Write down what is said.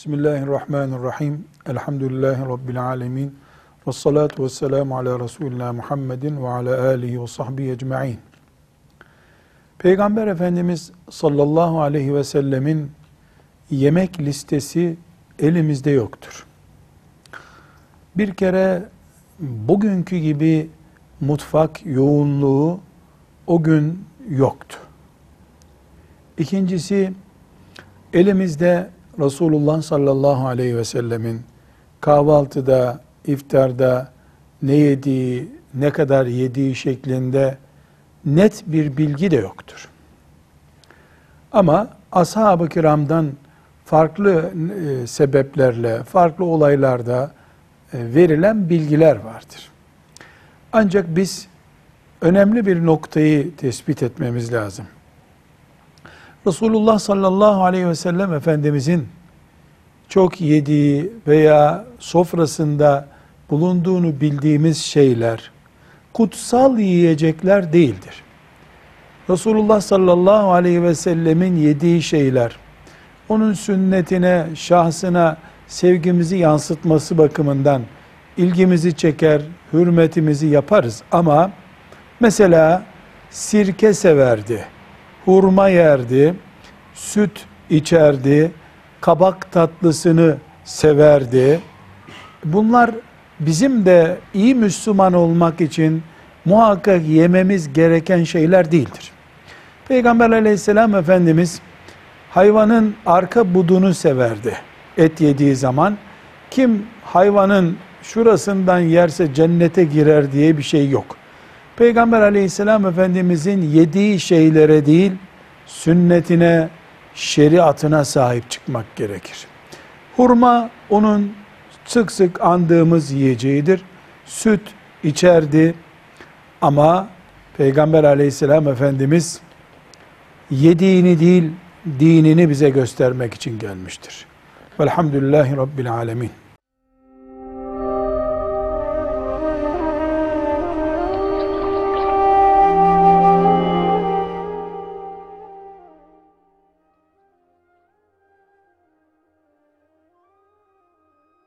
Bismillahirrahmanirrahim. Elhamdülillahi Rabbil alemin. Ve salatu ve selamu ala Resulina Muhammedin ve ala alihi ve sahbihi ecma'in. Peygamber Efendimiz sallallahu aleyhi ve sellemin yemek listesi elimizde yoktur. Bir kere bugünkü gibi mutfak yoğunluğu o gün yoktu. İkincisi elimizde Resulullah sallallahu aleyhi ve sellemin kahvaltıda, iftarda ne yediği, ne kadar yediği şeklinde net bir bilgi de yoktur. Ama ashab-ı kiramdan farklı e, sebeplerle, farklı olaylarda e, verilen bilgiler vardır. Ancak biz önemli bir noktayı tespit etmemiz lazım. Resulullah sallallahu aleyhi ve sellem Efendimizin çok yediği veya sofrasında bulunduğunu bildiğimiz şeyler kutsal yiyecekler değildir. Resulullah sallallahu aleyhi ve sellemin yediği şeyler onun sünnetine, şahsına sevgimizi yansıtması bakımından ilgimizi çeker, hürmetimizi yaparız ama mesela sirke severdi hurma yerdi, süt içerdi, kabak tatlısını severdi. Bunlar bizim de iyi Müslüman olmak için muhakkak yememiz gereken şeyler değildir. Peygamber aleyhisselam Efendimiz hayvanın arka budunu severdi et yediği zaman. Kim hayvanın şurasından yerse cennete girer diye bir şey yok. Peygamber aleyhisselam efendimizin yediği şeylere değil, sünnetine, şeriatına sahip çıkmak gerekir. Hurma onun sık sık andığımız yiyeceğidir. Süt içerdi ama Peygamber aleyhisselam efendimiz yediğini değil dinini bize göstermek için gelmiştir. Velhamdülillahi Rabbil alemin.